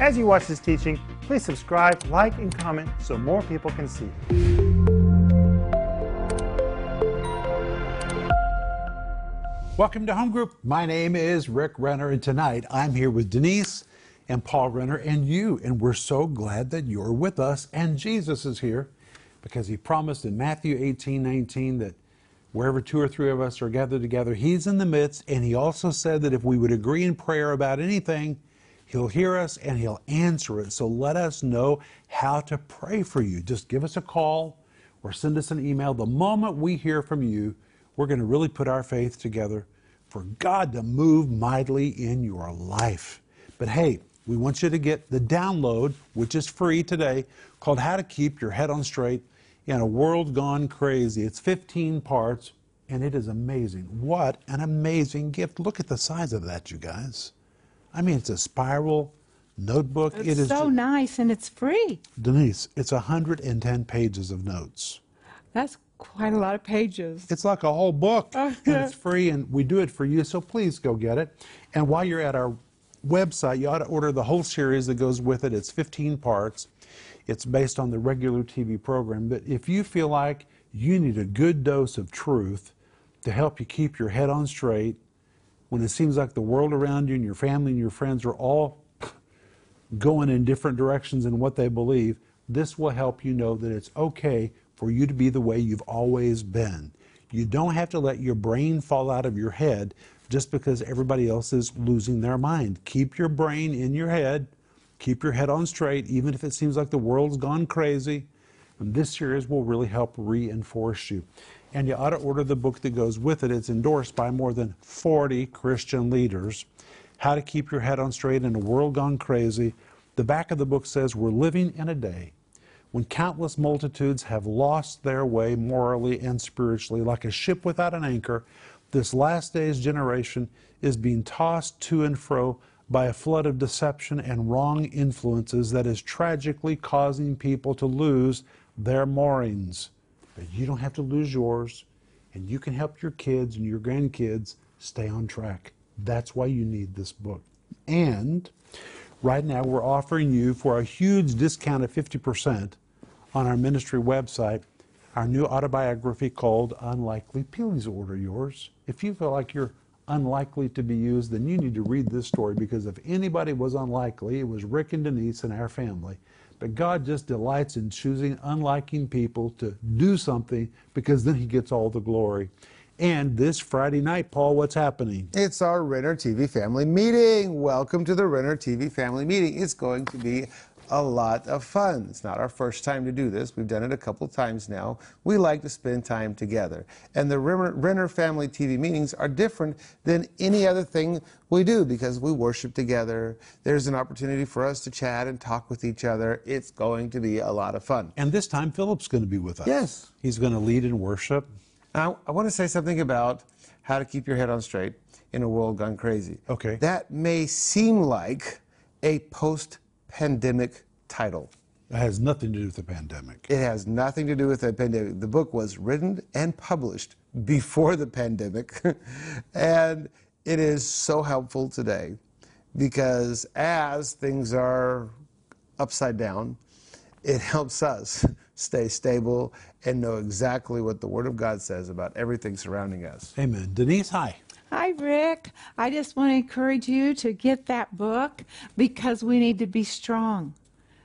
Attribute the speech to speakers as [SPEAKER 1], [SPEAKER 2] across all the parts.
[SPEAKER 1] As you watch this teaching, please subscribe, like, and comment so more people can see.
[SPEAKER 2] Welcome to Home Group. My name is Rick Renner, and tonight I'm here with Denise and Paul Renner and you, and we're so glad that you're with us. And Jesus is here because he promised in Matthew 18 19 that wherever two or three of us are gathered together, he's in the midst. And he also said that if we would agree in prayer about anything, he'll hear us and he'll answer it. So let us know how to pray for you. Just give us a call or send us an email. The moment we hear from you, we're going to really put our faith together for God to move mightily in your life. But hey, we want you to get the download, which is free today, called How to Keep Your Head on Straight in a World Gone Crazy. It's 15 parts, and it is amazing. What an amazing gift. Look at the size of that, you guys. I mean, it's a spiral notebook.
[SPEAKER 3] It's
[SPEAKER 2] it is
[SPEAKER 3] so nice and it's free.
[SPEAKER 2] Denise, it's 110 pages of notes.
[SPEAKER 3] That's quite a lot of pages.
[SPEAKER 2] It's like a whole book,
[SPEAKER 3] Oh,
[SPEAKER 2] and it's free, and we do it for you. So please go get it. And while you're at our website, you ought to order the whole series that goes with it. It's 15 parts. It's based on the regular TV program. But if you feel like you need a good dose of truth to help you keep your head on straight when it seems like the world around you and your family and your friends are all going in different directions in what they believe, this will help you know that it's okay for you to be the way you've always been. You don't have to let your brain fall out of your head just because everybody else is losing their mind. Keep your brain in your head, keep your head on straight, even if it seems like the world's gone crazy. And this series will really help reinforce you. And you ought to order the book that goes with it. It's endorsed by more than 40 Christian leaders. How to Keep Your Head on Straight in a World Gone Crazy. The back of the book says, We're living in a day when countless multitudes have lost their way morally and spiritually. Like a ship without an anchor, this last day's generation is being tossed to and fro by a flood of deception and wrong influences that is tragically causing people to lose their moorings. But you don't have to lose yours, and you can help your kids and your grandkids stay on track. That's why you need this book. And right now, we're offering you for a huge discount of 50% on our ministry website our new autobiography called Unlikely. Please order yours. If you feel like you're unlikely to be used, then you need to read this story because if anybody was unlikely, it was Rick and Denise and our family. But God just delights in choosing unliking people to do something because then He gets all the glory. And this Friday night, Paul, what's happening?
[SPEAKER 4] It's our Renner TV family meeting. Welcome to the Renner TV family meeting. It's going to be a lot of fun. It's not our first time to do this. We've done it a couple times now. We like to spend time together. And the Renner, Renner family TV meetings are different than any other thing we do because we worship together. There's an opportunity for us to chat and talk with each other. It's going to be a lot of fun.
[SPEAKER 2] And this time, Philip's going to be with us.
[SPEAKER 4] Yes.
[SPEAKER 2] He's going to lead in worship.
[SPEAKER 4] Now, I want to say something about how to keep your head on straight in a world gone crazy.
[SPEAKER 2] Okay.
[SPEAKER 4] That may seem like a post pandemic title.
[SPEAKER 2] It has nothing to do with the pandemic.
[SPEAKER 4] It has nothing to do with the pandemic. The book was written and published before the pandemic, and it is so helpful today because as things are upside down, it helps us stay stable and know exactly what the Word of God says about everything surrounding us.
[SPEAKER 2] Amen. Denise, hi.
[SPEAKER 3] Hi, Rick. I just want to encourage you to get that book because we need to be strong.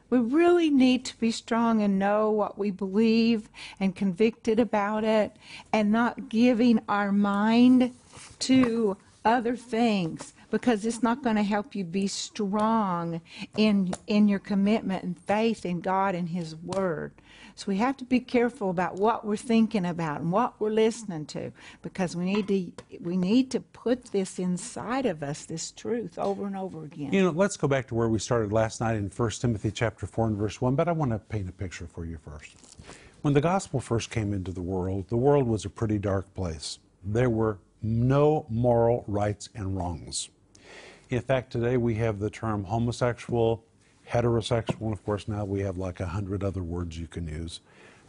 [SPEAKER 3] We really need to be strong and know what we believe and convicted about it and not giving our mind to other things because it's not going to help you be strong in in your commitment and faith in God and his word. So we have to be careful about what we're thinking about and what we're listening to because we need to we need to put this inside of us this truth over and over again.
[SPEAKER 2] You know, let's go back to where we started last night in 1 Timothy chapter 4 and verse 1, but I want to paint a picture for you first. When the gospel first came into the world, the world was a pretty dark place. There were no moral rights and wrongs. In fact, today we have the term homosexual, heterosexual, and of course now we have like a hundred other words you can use.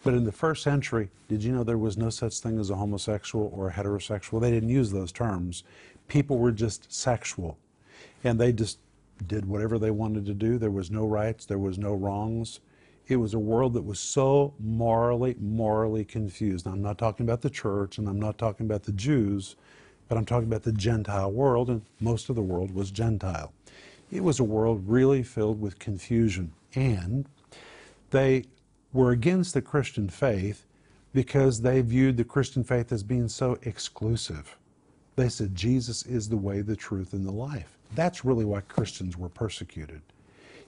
[SPEAKER 2] But in the first century, did you know there was no such thing as a homosexual or a heterosexual? They didn't use those terms. People were just sexual. And they just did whatever they wanted to do. There was no rights, there was no wrongs. It was a world that was so morally, morally confused. I'm not talking about the church and I'm not talking about the Jews, but I'm talking about the Gentile world, and most of the world was Gentile. It was a world really filled with confusion. And they were against the Christian faith because they viewed the Christian faith as being so exclusive. They said Jesus is the way, the truth, and the life. That's really why Christians were persecuted.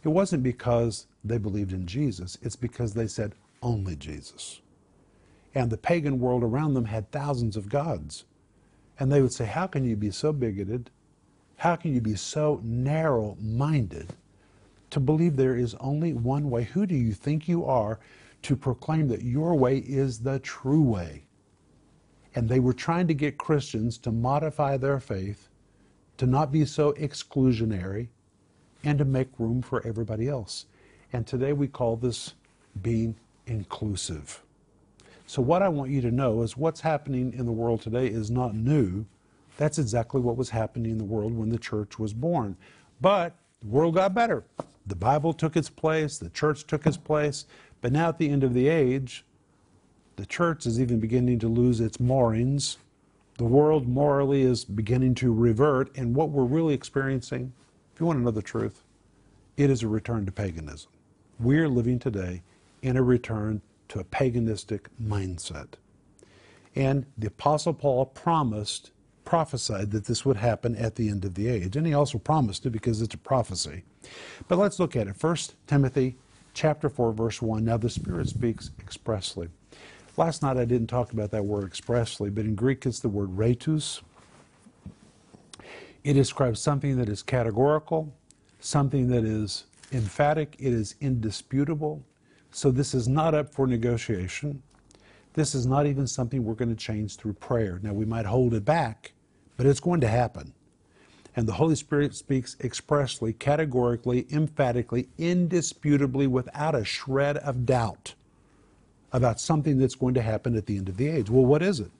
[SPEAKER 2] It wasn't because they believed in Jesus, it's because they said only Jesus. And the pagan world around them had thousands of gods. And they would say, How can you be so bigoted? How can you be so narrow minded to believe there is only one way? Who do you think you are to proclaim that your way is the true way? And they were trying to get Christians to modify their faith, to not be so exclusionary, and to make room for everybody else. And today we call this being inclusive. So, what I want you to know is what's happening in the world today is not new. That's exactly what was happening in the world when the church was born. But the world got better. The Bible took its place, the church took its place, but now at the end of the age, the church is even beginning to lose its moorings. The world morally is beginning to revert, and what we're really experiencing if you want to know the truth, it is a return to paganism. We're living today in a return to a paganistic mindset. And the Apostle Paul promised, prophesied that this would happen at the end of the age. And he also promised it because it's a prophecy. But let's look at it. 1 Timothy chapter 4, verse 1. Now the Spirit speaks expressly. Last night I didn't talk about that word expressly, but in Greek it's the word rhetos. It describes something that is categorical, something that is emphatic, it is indisputable. So this is not up for negotiation. This is not even something we're going to change through prayer. Now, we might hold it back, but it's going to happen. And the Holy Spirit speaks expressly, categorically, emphatically, indisputably, without a shred of doubt about something that's going to happen at the end of the age. Well, what is it?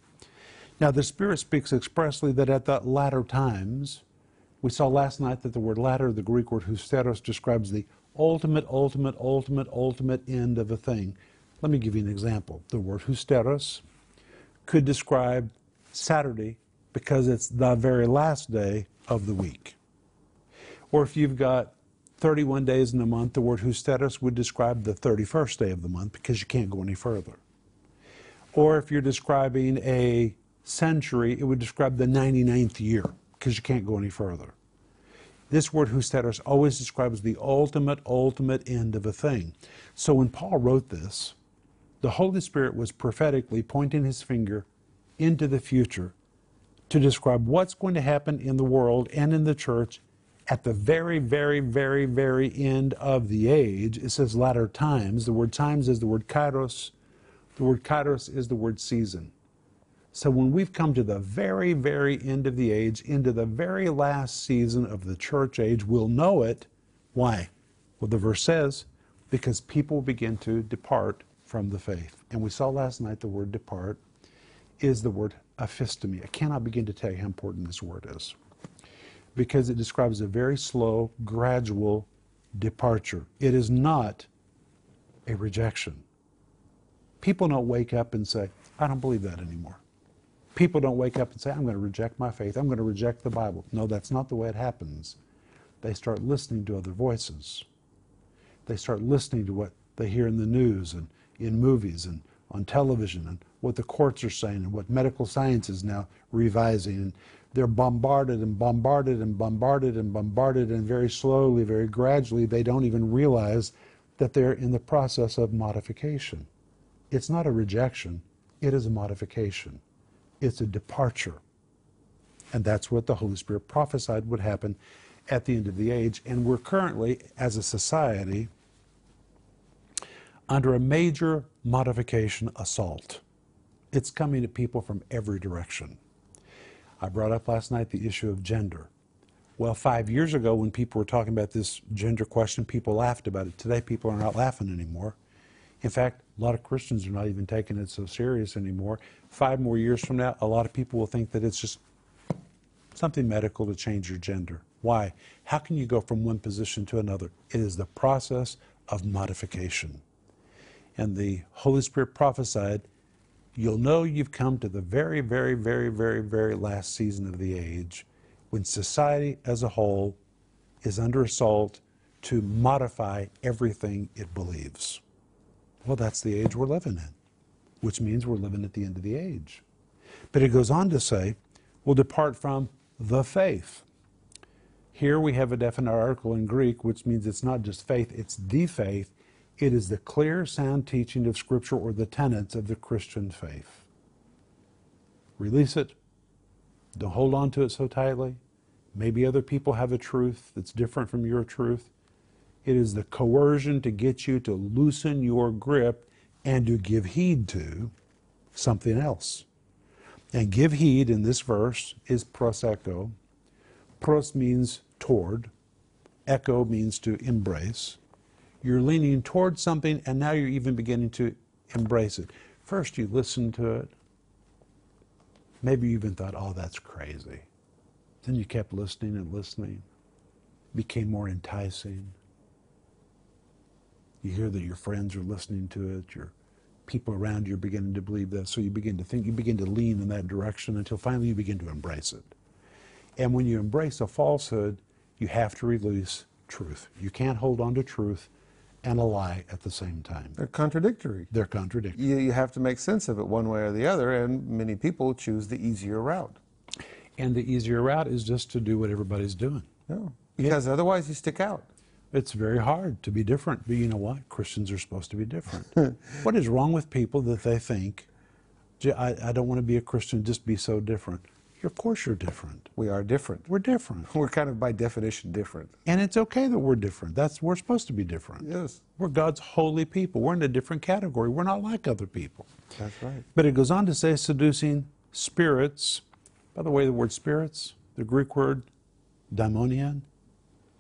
[SPEAKER 2] Now, the Spirit speaks expressly that at the latter times, we saw last night that the word latter, the Greek word husteros, describes the ultimate, ultimate, ultimate, ultimate end of a thing. Let me give you an example. The word husteros could describe Saturday because it's the very last day of the week. Or if you've got 31 days in a month, the word husteros would describe the 31st day of the month because you can't go any further. Or if you're describing a century, it would describe the 99th year because you can't go any further. This word husteros always describes the ultimate, ultimate end of a thing. So when Paul wrote this, the Holy Spirit was prophetically pointing his finger into the future to describe what's going to happen in the world and in the church at the very, very, very, very end of the age. It says latter times. The word times is the word kairos. The word kairos is the word season. So when we've come to the very, very end of the age, into the very last season of the church age, we'll know it. Why? Well, the verse says, because people begin to depart from the faith. And we saw last night the word depart is the word aphistemi. I cannot begin to tell you how important this word is because it describes a very slow, gradual departure. It is not a rejection. People don't wake up and say, I don't believe that anymore. People don't wake up and say, I'm going to reject my faith. I'm going to reject the Bible. No, that's not the way it happens. They start listening to other voices. They start listening to what they hear in the news and in movies and on television and what the courts are saying and what medical science is now revising. And they're bombarded and bombarded and bombarded and bombarded, and very slowly, very gradually, they don't even realize that they're in the process of modification. It's not a rejection, it is a modification it's a departure. And that's what the Holy Spirit prophesied would happen at the end of the age. And we're currently, as a society, under a major modification assault. It's coming at people from every direction. I brought up last night the issue of gender. Well, five years ago, when people were talking about this gender question, people laughed about it. Today, people are not laughing anymore. In fact, a lot of Christians are not even taking it so serious anymore. Five more years from now, a lot of people will think that it's just something medical to change your gender. Why? How can you go from one position to another? It is the process of modification. And the Holy Spirit prophesied, you'll know you've come to the very, very, very, very, very last season of the age when society as a whole is under assault to modify everything it believes. Well, that's the age we're living in, which means we're living at the end of the age. But it goes on to say, we'll depart from the faith. Here we have a definite article in Greek, which means it's not just faith, it's the faith. It is the clear, sound teaching of Scripture or the tenets of the Christian faith. Release it. Don't hold on to it so tightly. Maybe other people have a truth that's different from your truth. It is the coercion to get you to loosen your grip and to give heed to something else. And give heed in this verse is prosecho. Pros means toward, echo means to embrace. You're leaning towards something, and now you're even beginning to embrace it. First, you listen to it. Maybe you even thought, oh, that's crazy. Then you kept listening and listening, became more enticing. You hear that your friends are listening to it, your people around you are beginning to believe that, so you begin to think, you begin to lean in that direction until finally you begin to embrace it. And when you embrace a falsehood, you have to release truth. You can't hold on to truth and a lie at the same time.
[SPEAKER 4] They're contradictory.
[SPEAKER 2] They're contradictory.
[SPEAKER 4] You, you have to make sense of it one way or the other, and many people choose the easier route.
[SPEAKER 2] And the easier route is just to do what everybody's doing.
[SPEAKER 4] No, because otherwise you stick out.
[SPEAKER 2] It's very hard to be different, but you know what? Christians are supposed to be different. what is wrong with people that they think, I, I don't want to be a Christian, just be so different? Of course you're different.
[SPEAKER 4] We are different.
[SPEAKER 2] We're different.
[SPEAKER 4] We're kind of by definition different.
[SPEAKER 2] And it's okay that we're different. That's we're supposed to be different.
[SPEAKER 4] Yes.
[SPEAKER 2] We're God's holy people. We're in a different category. We're not like other people.
[SPEAKER 4] That's right.
[SPEAKER 2] But it goes on to say seducing spirits. By the way, the word spirits, the Greek word daimonion,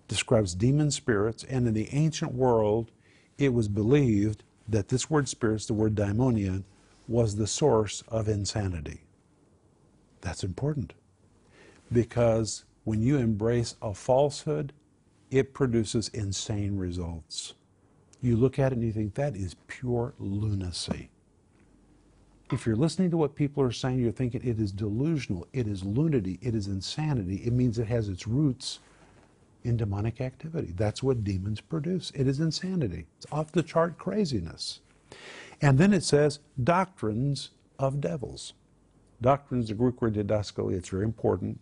[SPEAKER 2] describes demon spirits, and in the ancient world, it was believed that this word spirits, the word daimonion, was the source of insanity. That's important because when you embrace a falsehood, it produces insane results. You look at it and you think that is pure lunacy. If you're listening to what people are saying, you're thinking it is delusional, it is lunacy, it is insanity. It means it has its roots in demonic activity. That's what demons produce. It is insanity. It's off the chart craziness. And then it says doctrines of devils. Doctrines, the Greek word didaskalia, it's very important.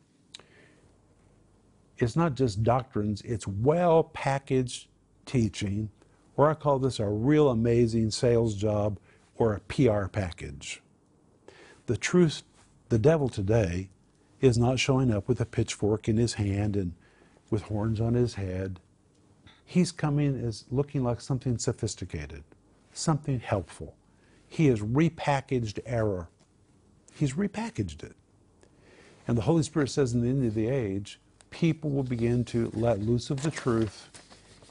[SPEAKER 2] It's not just doctrines, it's well packaged teaching, or I call this a real amazing sales job or a PR package. The truth, the devil today is not showing up with a pitchfork in his hand and with horns on his head. He's coming as looking like something sophisticated, something helpful. He has repackaged error. He's repackaged it. And the Holy Spirit says in the end of the age, people will begin to let loose of the truth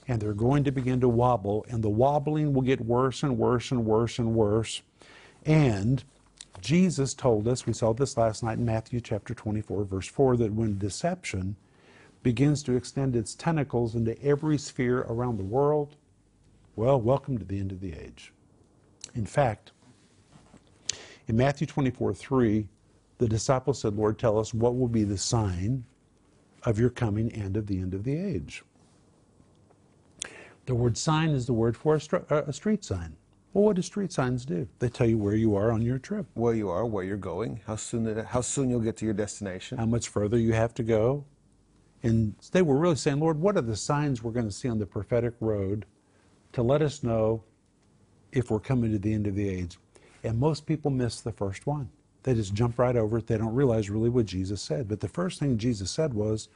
[SPEAKER 2] and they're going to begin to wobble, and the wobbling will get worse and worse and worse and worse. And Jesus told us, we saw this last night in Matthew chapter 24, verse 4, that when deception begins to extend its tentacles into every sphere around the world, well, welcome to the end of the age. In fact, in Matthew 24, 3, the disciples said, Lord, tell us what will be the sign of your coming and of the end of the age. The word sign is the word for a, a street sign. Well, what do street signs do? They tell you where you are on your trip,
[SPEAKER 4] Where you are, where you're going, how soon it, how soon you'll get to your destination.
[SPEAKER 2] how much further you have to go. And they were really saying, Lord, what are the signs we're going to see on the prophetic road to let us know if we're coming to the end of the age? And most people miss the first one. They just jump right over it. They don't realize really what Jesus said. But the first thing Jesus said was,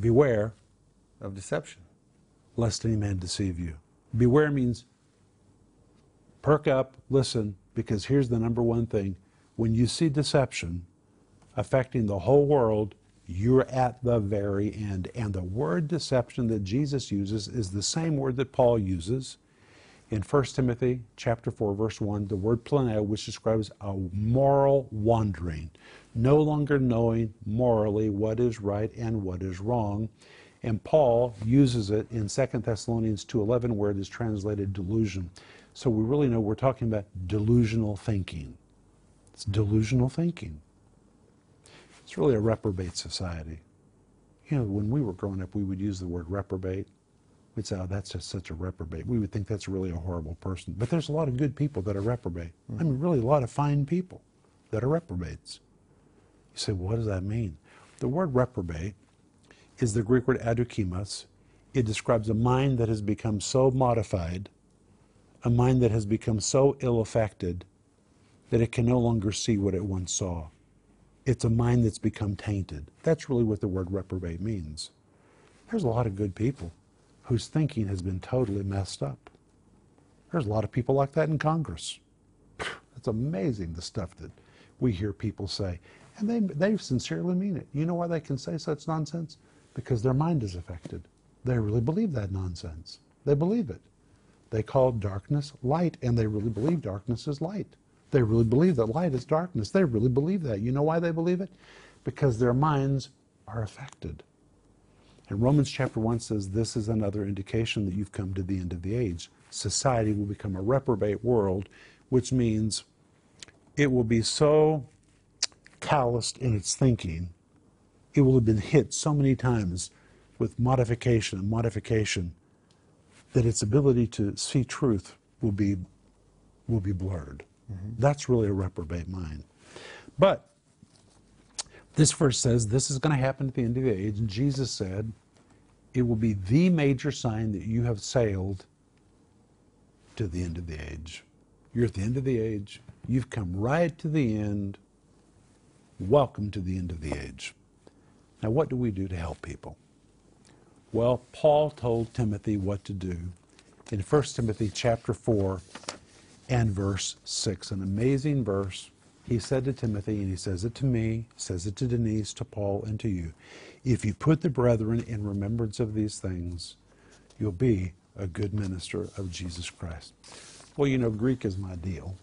[SPEAKER 2] Beware
[SPEAKER 4] of deception.
[SPEAKER 2] lest any man deceive you. Beware means perk up, listen, because here's the number one thing. When you see deception affecting the whole world, you're at the very end. And the word deception that Jesus uses is the same word that Paul uses In 1 Timothy chapter 4 verse 1, the word planeo which describes a moral wandering, no longer knowing morally what is right and what is wrong. And Paul uses it in 2 Thessalonians 2:11 where it is translated delusion. So we really know we're talking about delusional thinking. It's delusional thinking. It's really a reprobate society. You know, when we were growing up, we would use the word reprobate. We'd say, oh, that's just such a reprobate. We would think that's really a horrible person. But there's a lot of good people that are reprobate. I mean, really, a lot of fine people that are reprobates. You say, well, what does that mean? The word reprobate is the Greek word adokimos. It describes a mind that has become so modified, a mind that has become so ill affected, that it can no longer see what it once saw. It's a mind that's become tainted. That's really what the word reprobate means. There's a lot of good people whose thinking has been totally messed up. There's a lot of people like that in Congress. It's amazing the stuff that we hear people say. And they, they sincerely mean it. You know why they can say such nonsense? Because their mind is affected. They really believe that nonsense. They believe it. They call darkness light, and they really believe darkness is light. They really believe that light is darkness. They really believe that. You know why they believe it? Because their minds are affected. And Romans chapter 1 says this is another indication that you've come to the end of the age. Society will become a reprobate world, which means it will be so calloused in its thinking, it will have been hit so many times with modification and modification that its ability to see truth will be, will be blurred. Mm-hmm. That's really a reprobate mind. But this verse says this is going to happen at the end of the age. And Jesus said, it will be the major sign that you have sailed to the end of the age. You're at the end of the age. You've come right to the end. Welcome to the end of the age. Now, what do we do to help people? Well, Paul told Timothy what to do in 1 Timothy chapter 4 and verse 6, an amazing verse. He said to Timothy, and he says it to me, says it to Denise, to Paul, and to you. If you put the brethren in remembrance of these things, you'll be a good minister of Jesus Christ. Well, you know, Greek is my deal.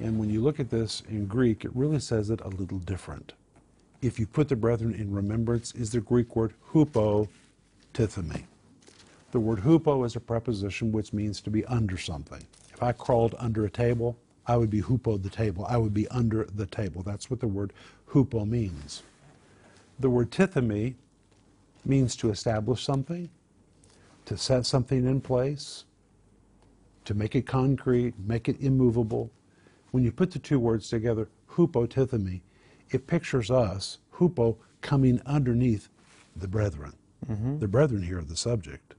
[SPEAKER 2] And when you look at this in Greek, it really says it a little different. If you put the brethren in remembrance is the Greek word hupo tithemi. The word hupo is a preposition which means to be under something. If I crawled under a table, I would be hupo the table. I would be under the table. That's what the word hupo means. The word tithemi means to establish something, to set something in place, to make it concrete, make it immovable. When you put the two words together, hupotithemi, it pictures us, hupo, coming underneath the brethren. Mm-hmm. The brethren here are the subject.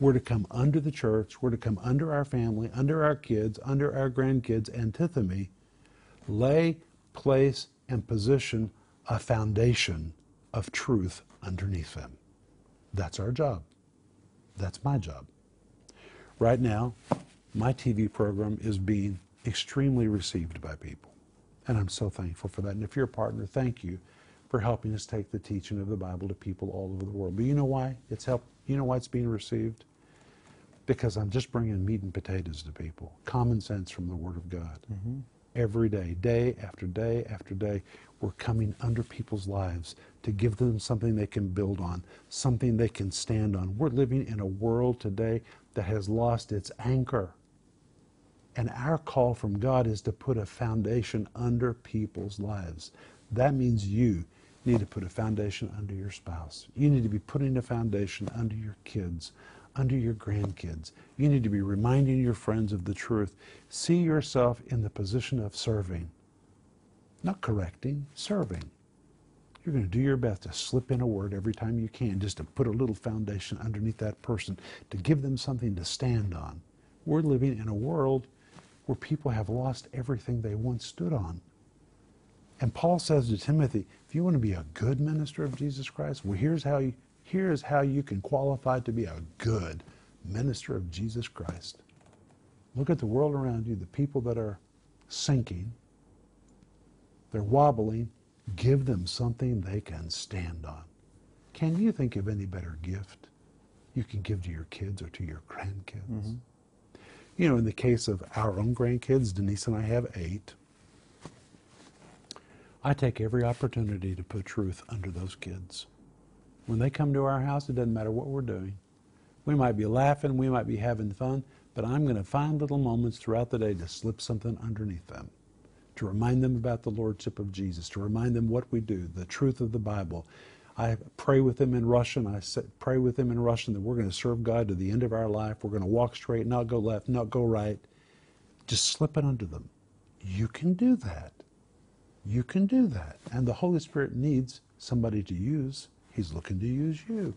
[SPEAKER 2] We're to come under the church, we're to come under our family, under our kids, under our grandkids, antithemy, lay, place, and position a foundation of truth underneath them. That's our job. That's my job. Right now, my TV program is being extremely received by people. And I'm so thankful for that. And if you're a partner, thank you for helping us take the teaching of the Bible to people all over the world. But you know why it's helped? You know why it's being received? Because I'm just bringing meat and potatoes to people, common sense from the Word of God. Mm-hmm. Every day, day after day after day, we're coming under people's lives to give them something they can build on, something they can stand on. We're living in a world today that has lost its anchor. And our call from God is to put a foundation under people's lives. That means you need to put a foundation under your spouse. You need to be putting a foundation under your kids, under your grandkids. You need to be reminding your friends of the truth. See yourself in the position of serving, not correcting, serving. You're going to do your best to slip in a word every time you can, just to put a little foundation underneath that person, to give them something to stand on. We're living in a world where people have lost everything they once stood on. And Paul says to Timothy, if you want to be a good minister of Jesus Christ, well, here's how you, here's how you can qualify to be a good minister of Jesus Christ. Look at the world around you, the people that are sinking, they're wobbling. Give them something they can stand on. Can you think of any better gift you can give to your kids or to your grandkids? Mm-hmm. You know, in the case of our own grandkids, Denise and I have eight. I take every opportunity to put truth under those kids. When they come to our house, it doesn't matter what we're doing. We might be laughing, we might be having fun, but I'm going to find little moments throughout the day to slip something underneath them, to remind them about the Lordship of Jesus, to remind them what we do, the truth of the Bible. I pray with them in Russian. I pray with them in Russian that we're going to serve God to the end of our life. We're going to walk straight, not go left, not go right. Just slip it under them. You can do that. You can do that. And the Holy Spirit needs somebody to use. He's looking to use you.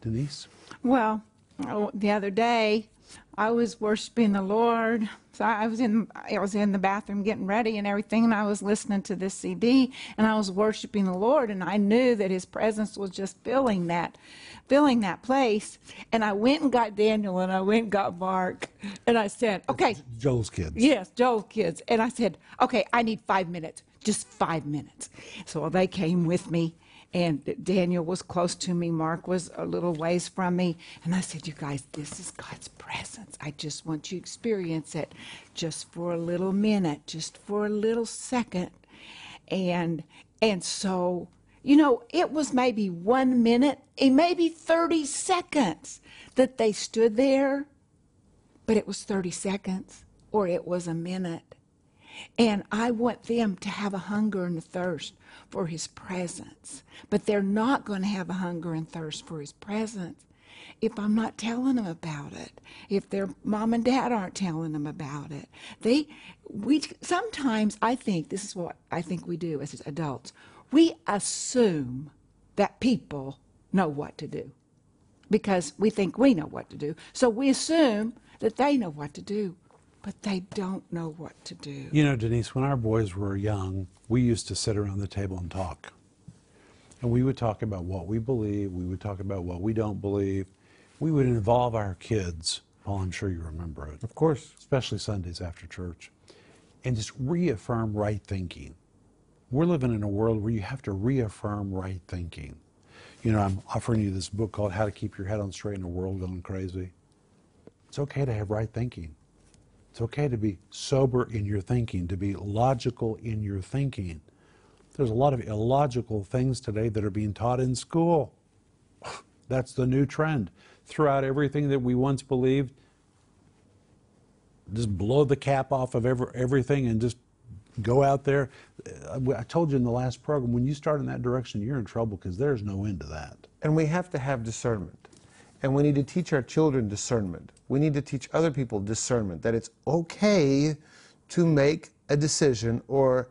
[SPEAKER 2] Denise?
[SPEAKER 3] Well, oh, the other day, I was worshiping the Lord. So I was in I was in the bathroom getting ready and everything, and I was listening to this CD, and I was worshiping the Lord, and I knew that His presence was just filling that, filling that place. And I went and got Daniel, and I went and got Mark, and I said, "Okay,
[SPEAKER 2] Joel's kids.
[SPEAKER 3] Yes, Joel's kids. And I said, okay, I need five minutes, just five minutes. So they came with me, and Daniel was close to me. Mark was a little ways from me. And I said, you guys, this is God's presence. I just want you to experience it just for a little minute, just for a little second. And, and so, you know, it was maybe one minute, and maybe 30 seconds that they stood there but it was 30 seconds or it was a minute. And I want them to have a hunger and a thirst for His presence. But they're not going to have a hunger and thirst for His presence if I'm not telling them about it. If their mom and dad aren't telling them about it. They, we, sometimes I think, this is what I think we do as adults, we assume that people know what to do because we think we know what to do. So we assume that they know what to do, but they don't know what to do.
[SPEAKER 2] You know, Denise, when our boys were young, we used to sit around the table and talk. And we would talk about what we believe, we would talk about what we don't believe. We would involve our kids. Paul, I'm sure you remember it.
[SPEAKER 4] Of course.
[SPEAKER 2] Especially Sundays after church. And just reaffirm right thinking. We're living in a world where you have to reaffirm right thinking. You know, I'm offering you this book called How to Keep Your Head on Straight in a World Going Crazy. It's okay to have right thinking. It's okay to be sober in your thinking, to be logical in your thinking. There's a lot of illogical things today that are being taught in school. That's the new trend. Throughout everything that we once believed, just blow the cap off of every, everything and just go out there. Uh, I told you in the last program, when you start in that direction, you're in trouble because there's no end to that.
[SPEAKER 4] And we have to have discernment. And we need to teach our children discernment. We need to teach other people discernment that it's okay to make a decision or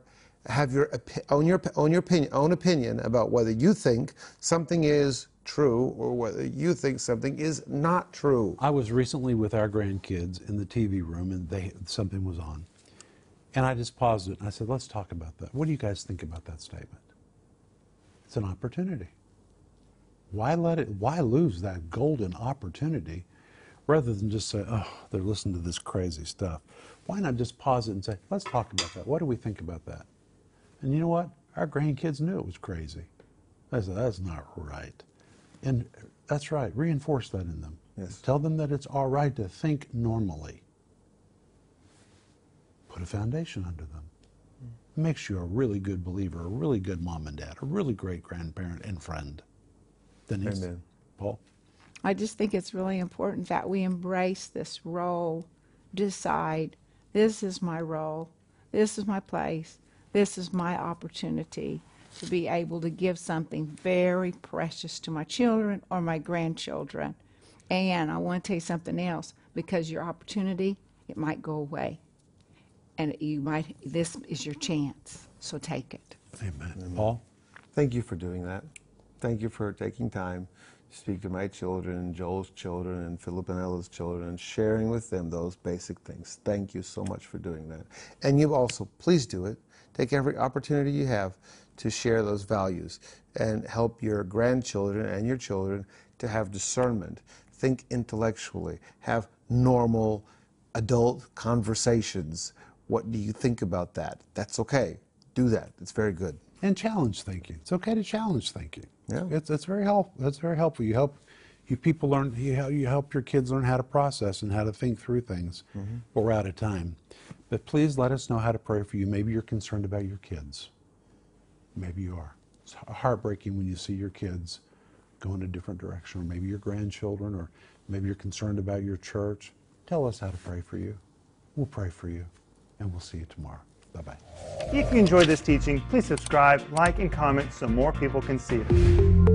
[SPEAKER 4] have your own your own your opinion own opinion about whether you think something is true or whether you think something is not true.
[SPEAKER 2] I was recently with our grandkids in the TV room and they something was on. And I just paused it and I said, "Let's talk about that. What do you guys think about that statement?" It's an opportunity. Why let it why lose that golden opportunity rather than just say, "Oh, they're listening to this crazy stuff." Why not just pause it and say, "Let's talk about that. What do we think about that?" And you know what? Our grandkids knew it was crazy. They said, "That's not right." And that's right. Reinforce that in them.
[SPEAKER 4] Yes.
[SPEAKER 2] Tell them that it's all right to think normally. Put a foundation under them. Mm. Makes you a really good believer, a really good mom and dad, a really great grandparent and friend. Denise?
[SPEAKER 4] Amen.
[SPEAKER 2] Paul?
[SPEAKER 3] I just think it's really important that we embrace this role, decide this is my role, this is my place, this is my opportunity to be able to give something very precious to my children or my grandchildren. And I want to tell you something else because your opportunity, it might go away. And you might, this is your chance. So take it.
[SPEAKER 2] Amen. Paul?
[SPEAKER 4] Thank you for doing that. Thank you for taking time to speak to my children Joel's children and Philip and Ella's children sharing with them those basic things. Thank you so much for doing that. And you also, please do it. Take every opportunity you have to share those values and help your grandchildren and your children to have discernment, think intellectually, have normal adult conversations. What do you think about that? That's okay. Do that. It's very good.
[SPEAKER 2] And challenge thinking. It's okay to challenge thinking.
[SPEAKER 4] Yeah.
[SPEAKER 2] It's, it's very helpful. That's very helpful. You help You people learn, you hel- you help your kids learn how to process and how to think through things. Mm-hmm. But we're out of time. But please let us know how to pray for you. Maybe you're concerned about your kids. Maybe you are. It's heartbreaking when you see your kids go in a different direction, or maybe your grandchildren, or maybe you're concerned about your church. Tell us how to pray for you. We'll pray for you, and we'll see you tomorrow. Bye bye.
[SPEAKER 1] If you enjoyed this teaching, please subscribe, like, and comment so more people can see it.